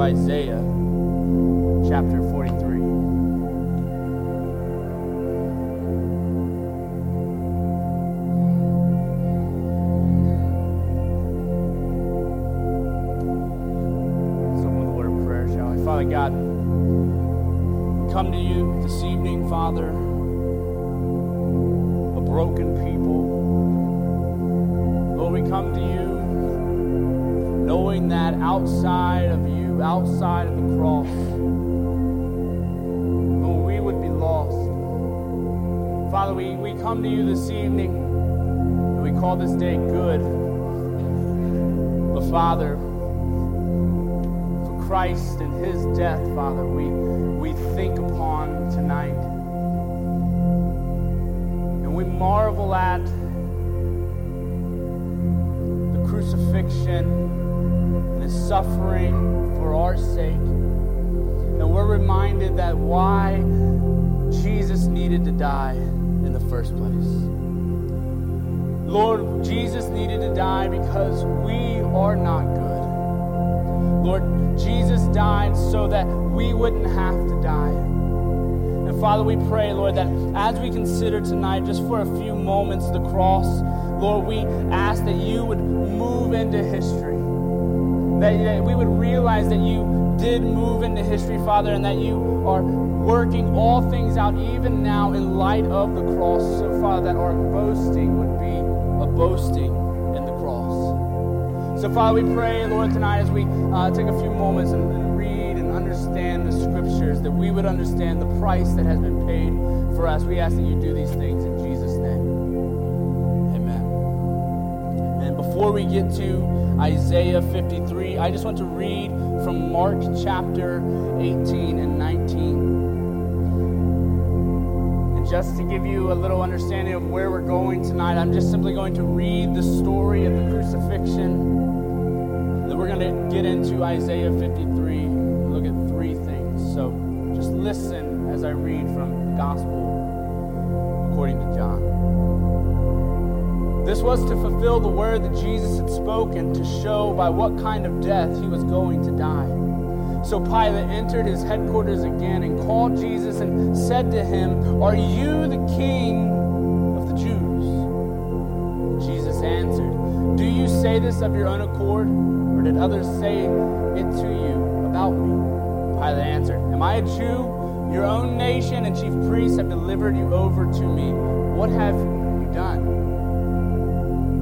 Isaiah, chapter 43. Someone with a word of prayer, shall we? Father God, come to you this evening, Father, a broken people. Lord, we come to you knowing that outside outside of the cross, Lord, we would be lost. Father, we, we come to you this evening and we call this day good. But Father, for Christ and his death, Father, we, we think upon tonight. And we marvel at the crucifixion and his suffering for our sake. And we're reminded that why Jesus needed to die in the first place. Lord, Jesus needed to die because we are not good. Lord, Jesus died so that we wouldn't have to die. And Father, we pray, Lord, that as we consider tonight, just for a few moments, the cross, Lord, we ask that you would move into history. That, that we would realize that you did move into history, Father, and that you are working all things out even now in light of the cross. So, Father, that our boasting would be a boasting in the cross. So, Father, we pray, Lord, tonight as we uh, take a few moments and, and read and understand the scriptures, that we would understand the price that has been paid for us. We ask that you do these things in Jesus' name. Amen. And before we get to Isaiah 53, I just want to read from Mark chapter 18 and 19. And just to give you a little understanding of where we're going tonight, I'm just simply going to read the story of the crucifixion. Then we're going to get into Isaiah 53 was to fulfill the word that Jesus had spoken to show by what kind of death he was going to die. So Pilate entered his headquarters again and called Jesus and said to him, Are you the king of the Jews? Jesus answered, Do you say this of your own accord, or did others say it to you about me? Pilate answered, Am I a Jew? Your own nation and chief priests have delivered you over to me. What have you?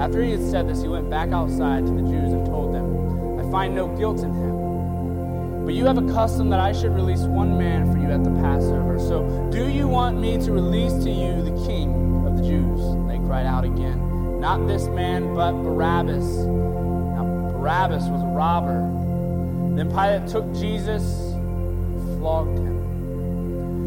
After he had said this, he went back outside to the Jews and told them, I find no guilt in him. But you have a custom that I should release one man for you at the Passover. So do you want me to release to you the king of the Jews? They cried out again, Not this man, but Barabbas. Now, Barabbas was a robber. Then Pilate took Jesus, and flogged him.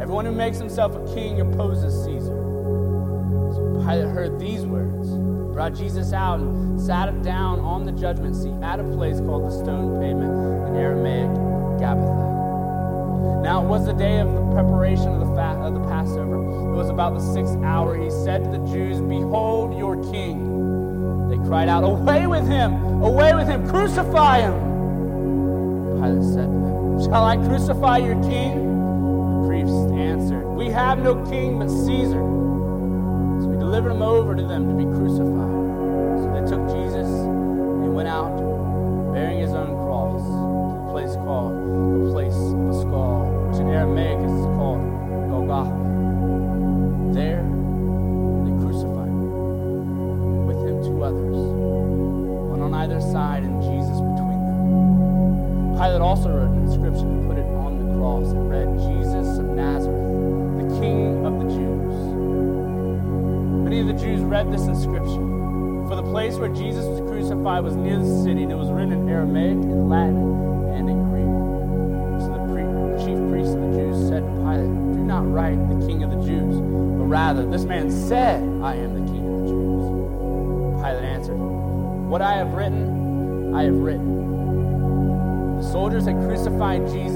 Everyone who makes himself a king opposes Caesar. So Pilate heard these words, brought Jesus out, and sat him down on the judgment seat at a place called the stone pavement in Aramaic, Gabbatha. Now it was the day of the preparation of the, fa- of the Passover. It was about the sixth hour. He said to the Jews, Behold your king. They cried out, Away with him! Away with him! Crucify him! Pilate said to them, Shall I crucify your king? Have no king but Caesar. So we delivered him over to them to be crucified. So they took Jesus and he went out bearing his own cross to the place called the place of the skull, which in Aramaic is called Golgotha. There they crucified him, with him two others, one on either side and Jesus between them. Pilate also wrote an inscription and put it on the cross and read, Jesus of Nazareth King of the Jews. Many of the Jews read this inscription. For the place where Jesus was crucified was near the city, and it was written in Aramaic, in Latin, and in Greek. So the, pre- chief priests of the Jews said to Pilate, Do not write the King of the Jews, but rather, this man said, I am the King of the Jews. Pilate answered, What I have written, I have written The soldiers had crucified Jesus,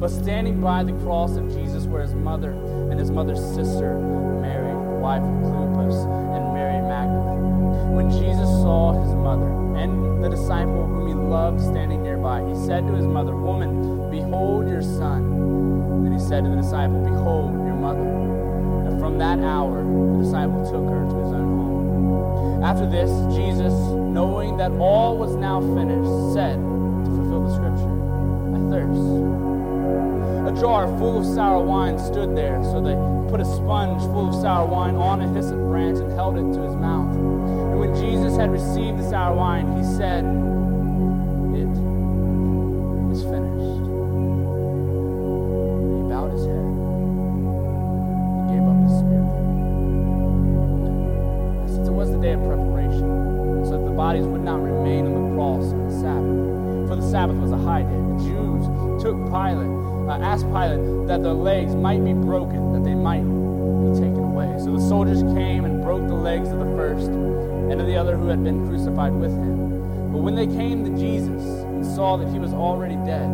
But standing by the cross of Jesus were his mother and his mother's sister, Mary, wife of Clopas, and Mary Magdalene. When Jesus saw his mother and the disciple whom he loved standing nearby, he said to his mother, Woman, behold your son. Then he said to the disciple, Behold your mother. And from that hour, the disciple took her to his own home. After this, Jesus, knowing that all was now finished, said, to fulfill the scripture, I thirst. A jar full of sour wine stood there, so they put a sponge full of sour wine on a hyssop branch and held it to his mouth. And when Jesus had received the sour wine, he said, It is finished. And he bowed his head and gave up his spirit. Since it was the day of preparation, so that the bodies would not remain on the cross on the Sabbath, for the Sabbath was a high day, the Jews took Pilate uh, asked Pilate that their legs might be broken, that they might be taken away. So the soldiers came and broke the legs of the first and of the other who had been crucified with him. But when they came to Jesus and saw that he was already dead,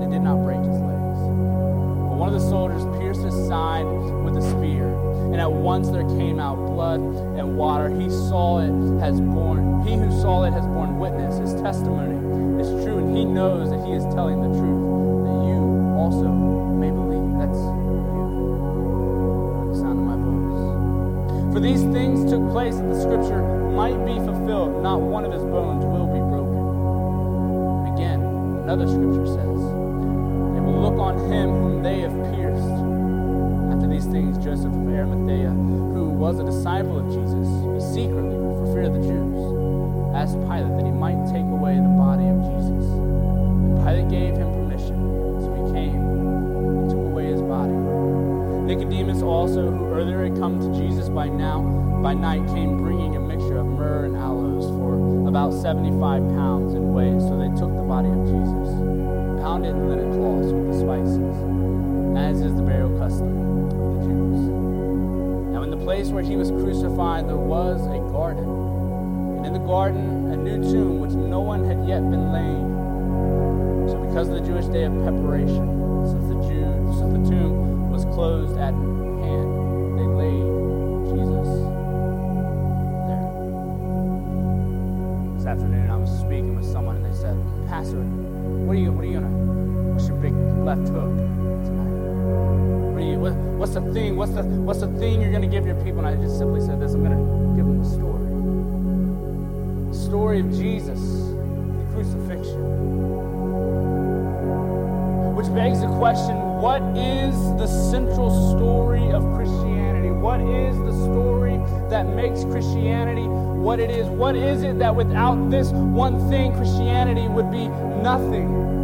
they did not break his legs. But one of the soldiers pierced his side with a spear, and at once there came out blood and water. He saw it has borne, he who saw it has borne witness. His testimony is true, and he knows that he is telling the truth these things took place that the scripture might be fulfilled. Not one of his bones will be broken. again, another scripture says, They will look on him whom they have pierced. After these things, Joseph of Arimathea, who was a disciple of Jesus, secretly, for fear of the Jews, asked Pilate that he might take away the body of Jesus. And Pilate gave him Nicodemus also, who earlier had come to Jesus by now, by night, came bringing a mixture of myrrh and aloes for about 75 pounds in weight. So they took the body of Jesus, pounded it in linen cloths with the spices, as is the burial custom of the Jews. Now, in the place where he was crucified, there was a garden, and in the garden a new tomb which no one had yet been laid. So, because of the Jewish day of preparation, closed at hand, they laid Jesus there. this afternoon. I was speaking with someone, and they said, "Pastor, what are you? What are you gonna? What's your big left hook tonight? What are you? What, what's the thing? What's the What's the thing you're gonna give your people?" And I just simply said this: I'm gonna give them the story. The story of Jesus, the crucifixion. Which begs the question what is the central story of Christianity? What is the story that makes Christianity what it is? What is it that without this one thing, Christianity would be nothing?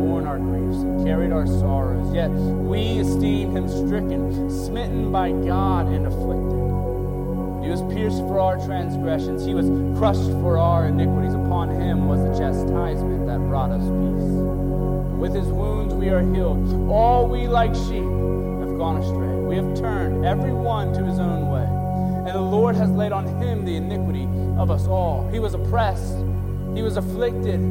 carried our sorrows, yet we esteemed him stricken, smitten by God, and afflicted. He was pierced for our transgressions. He was crushed for our iniquities. Upon him was the chastisement that brought us peace. With his wounds we are healed. All we like sheep have gone astray. We have turned every one to his own way. And the Lord has laid on him the iniquity of us all. He was oppressed. He was afflicted.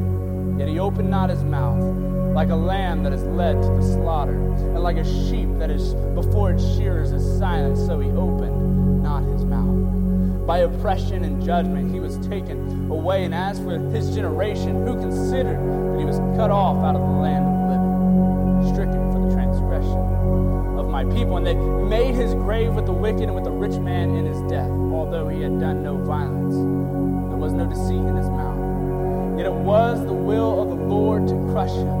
Yet he opened not his mouth. Like a lamb that is led to the slaughter, and like a sheep that is before its shearers is silent, so he opened not his mouth. By oppression and judgment he was taken away, and as for his generation, who considered that he was cut off out of the land of the living, stricken for the transgression of my people, and they made his grave with the wicked and with the rich man in his death, although he had done no violence, there was no deceit in his mouth. Yet it was the will of the Lord to crush him.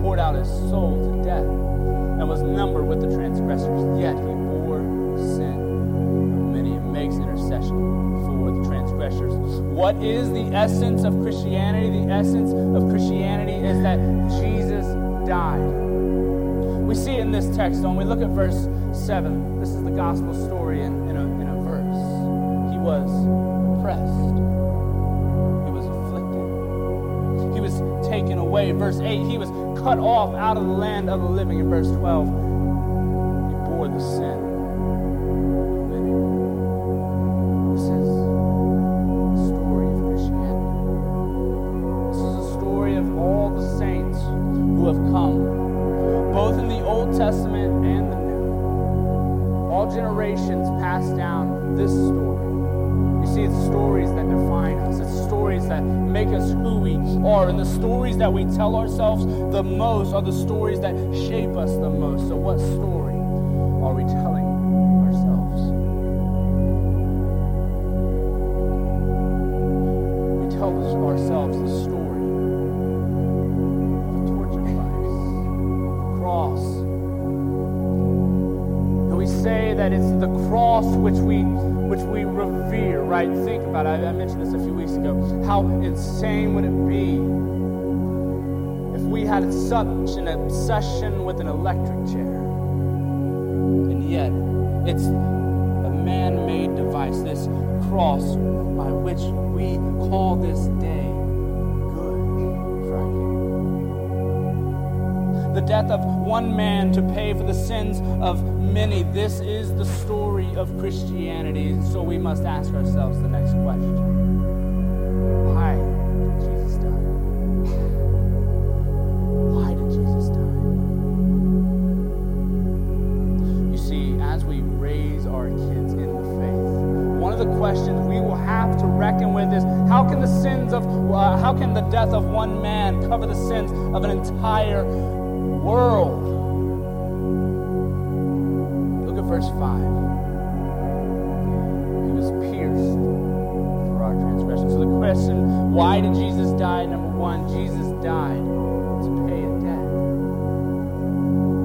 poured out his soul to death and was numbered with the transgressors, yet he bore sin of many and makes intercession for the transgressors. What is the essence of Christianity? The essence of Christianity is that Jesus died. We see it in this text, don't we? Look at verse 7. This is the gospel story in, in, a, in a verse. He was oppressed He was afflicted. He was taken away. Verse 8, he was cut off out of the land of the living. In verse 12, the stories that we tell ourselves the most are the stories that shape us the most. So, what story are we telling ourselves? We tell ourselves the story of the torture Christ, the cross. And we say that it's the cross which we which we revere, right? Think about it. I mentioned this a few weeks ago. How insane would it had such an obsession with an electric chair? And yet, it's a man made device, this cross by which we call this day Good Friday. the death of one man to pay for the sins of many. This is the story of Christianity. And So we must ask ourselves the next question the death of one man cover the sins of an entire world? Look at verse 5. He was pierced for our transgressions. So the question, why did Jesus die? Number one, Jesus died to pay a debt.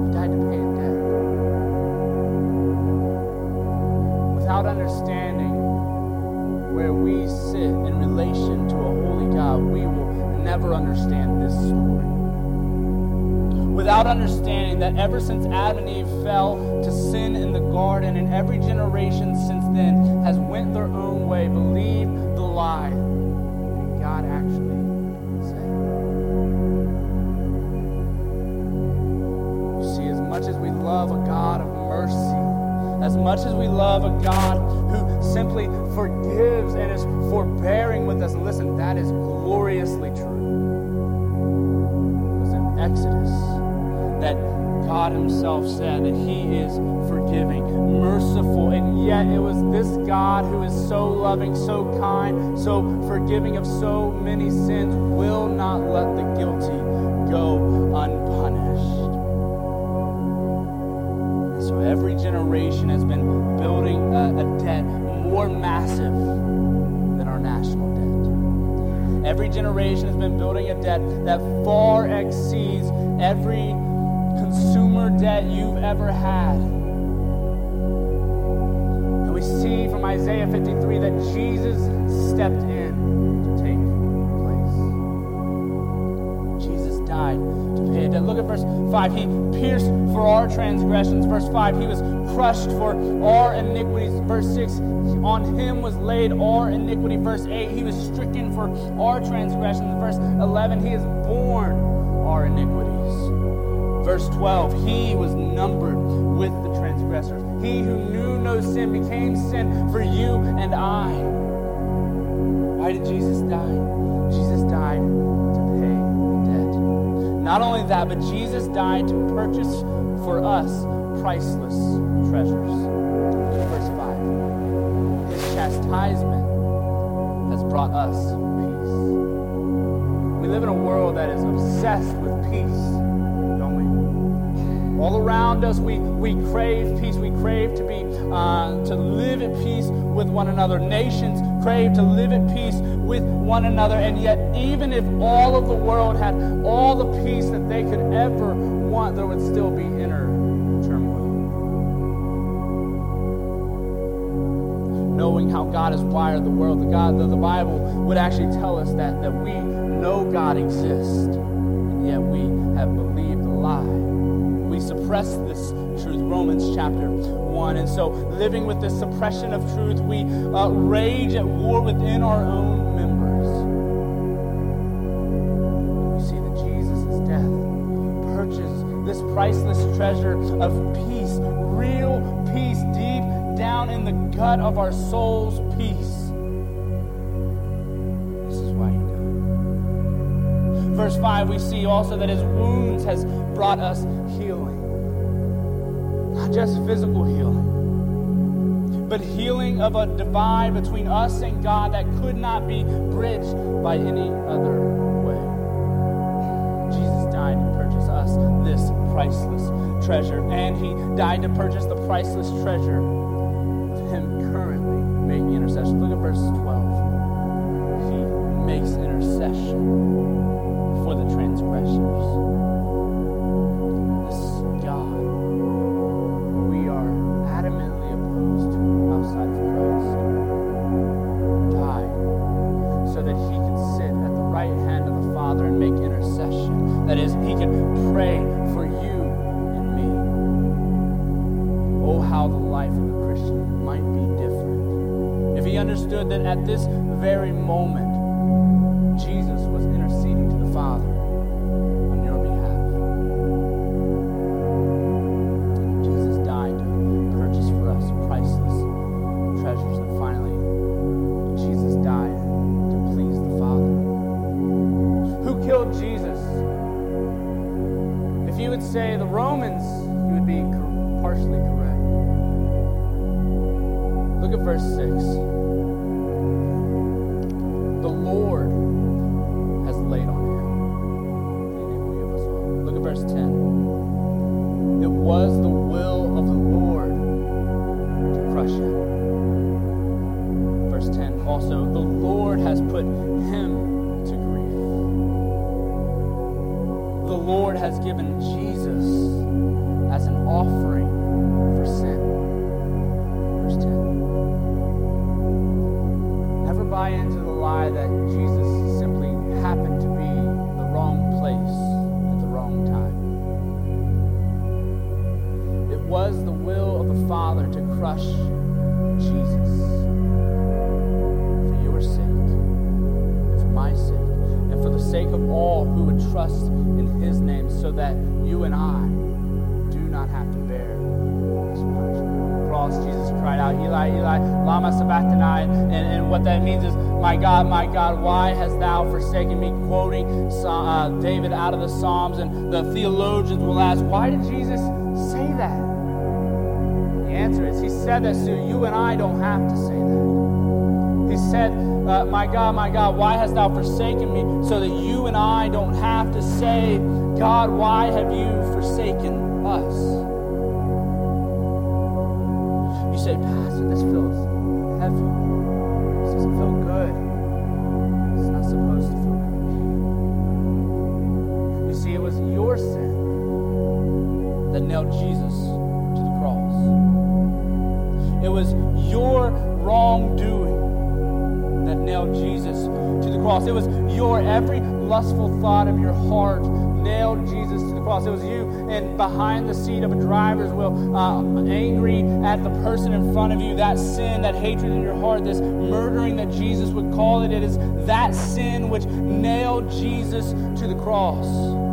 He died to pay a debt. Without understanding where we sit in relation to a God, we will never understand this story. Without understanding that ever since Adam and Eve fell to sin in the garden, and every generation since then has went their own way, believed the lie that God actually said. You see, as much as we love a God of mercy, as much as we love a God who simply forgives and is forbearing with us, and listen, that is gloriously true. It was in Exodus that God Himself said that He is forgiving, merciful, and yet it was this God who is so loving, so kind, so forgiving of so many sins, will not let the guilty go unpunished. So every generation has been building a, a debt more massive Every generation has been building a debt that far exceeds every consumer debt you've ever had. And we see from Isaiah 53 that Jesus stepped in to take place. Jesus died to pay a debt. Look at verse 5. He pierced for our transgressions. Verse 5. He was crushed for our iniquities. Verse 6. On him was laid our iniquity. Verse 8. He was stricken for our transgressions. Verse 11. He is borne our iniquities. Verse 12, he was numbered with the transgressors. He who knew no sin became sin for you and I. Why did Jesus die? Jesus died to pay the debt. Not only that, but Jesus died to purchase for us priceless treasures. Verse 5. His chastisement has brought us peace. We live in a world that is obsessed with peace don't we? all around us we, we crave peace we crave to be uh, to live at peace with one another nations crave to live at peace with one another and yet even if all of the world had all the peace that they could ever want there would still be inner knowing how god has wired the world the god the, the bible would actually tell us that that we know god exists and yet we have believed a lie we suppress this truth. Romans chapter 1. And so, living with this suppression of truth, we uh, rage at war within our own members. We see that Jesus' death purchased this priceless treasure of peace, down in the gut of our soul's peace. This is why he died. Verse 5, we see also that his wounds has brought us healing. Not just physical healing, but healing of a divide between us and God that could not be bridged by any other way. Jesus died to purchase us this priceless treasure, and he died to purchase the priceless treasure at out, Eli, Eli, lama sabachthani, and, and what that means is, my God, my God, why hast thou forsaken me? Quoting uh, David out of the Psalms, and the theologians will ask, why did Jesus say that? The answer is, He said that so you and I don't have to say that. He said, uh, My God, my God, why hast thou forsaken me? So that you and I don't have to say, God, why have you forsaken us? Nailed Jesus to the cross. It was you and behind the seat of a driver's wheel, uh, angry at the person in front of you, that sin, that hatred in your heart, this murdering that Jesus would call it. It is that sin which nailed Jesus to the cross.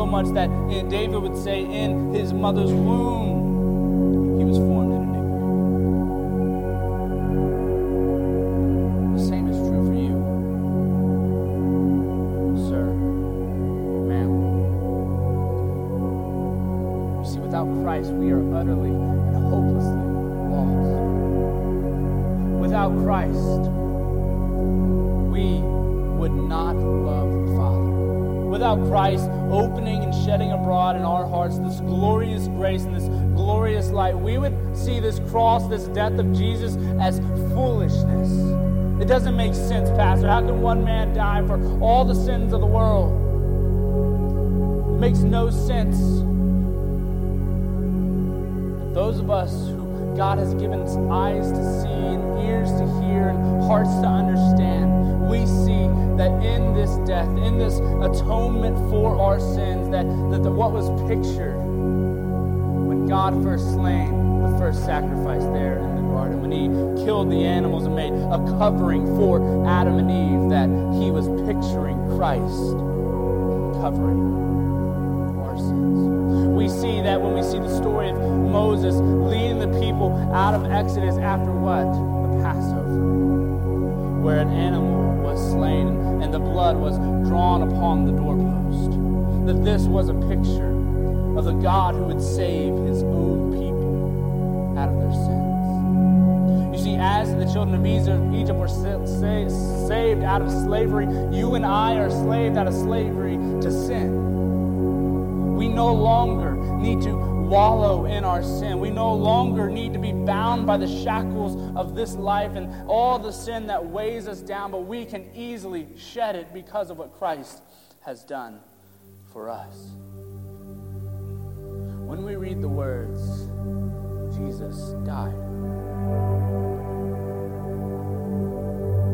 So much that eh, David would say, in his mother's womb, cross, this death of Jesus, as foolishness. It doesn't make sense, Pastor. How can one man die for all the sins of the world? It makes no sense. But those of us who God has given us eyes to see and ears to hear and hearts to understand, we see that in this death, in this atonement for our sins, that, that the, what was pictured when God first slain the first sacrifice there in the garden, when he killed the animals and made a covering for Adam and Eve, that he was picturing Christ covering our sins. We see that when we see the story of Moses leading the people out of Exodus after what? The Passover, where an animal was slain and the blood was drawn upon the doorpost. That this was a picture of the God who would save his own the children of Egypt were sa- sa- saved out of slavery, you and I are slaved out of slavery to sin. We no longer need to wallow in our sin. We no longer need to be bound by the shackles of this life and all the sin that weighs us down, but we can easily shed it because of what Christ has done for us. When we read the words, Jesus died,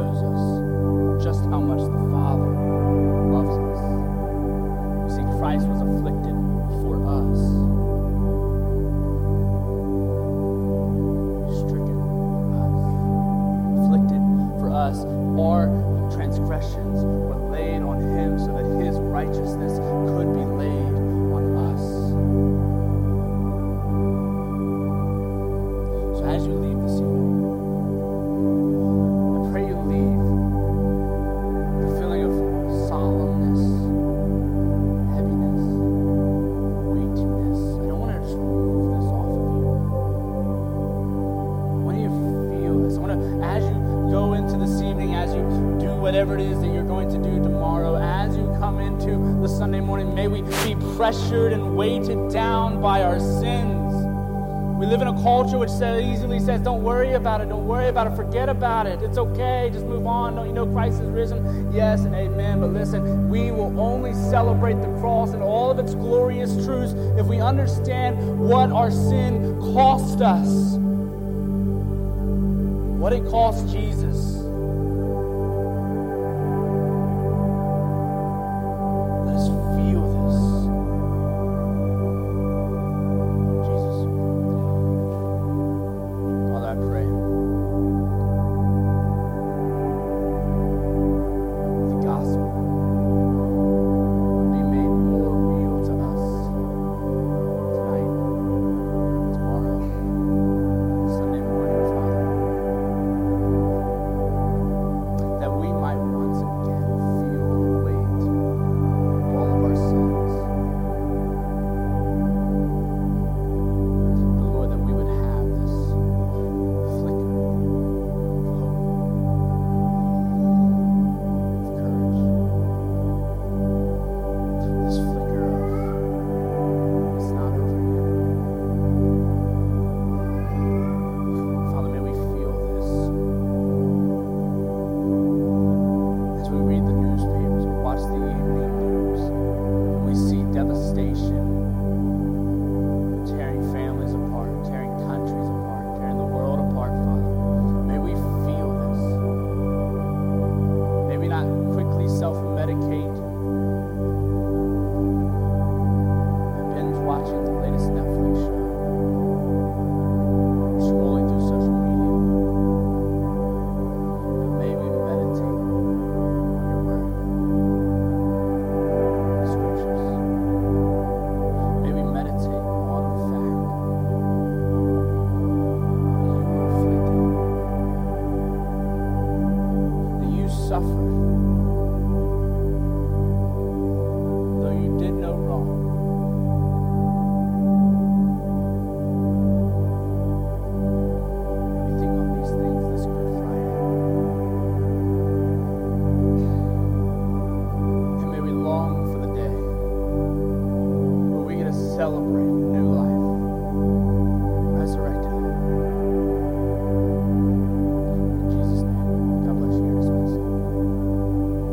roses. Whatever it is that you're going to do tomorrow, as you come into the Sunday morning, may we be pressured and weighted down by our sins. We live in a culture which so easily says, Don't worry about it, don't worry about it, forget about it. It's okay, just move on. Don't you know Christ has risen? Yes and amen. But listen, we will only celebrate the cross and all of its glorious truths if we understand what our sin cost us, what it cost Jesus.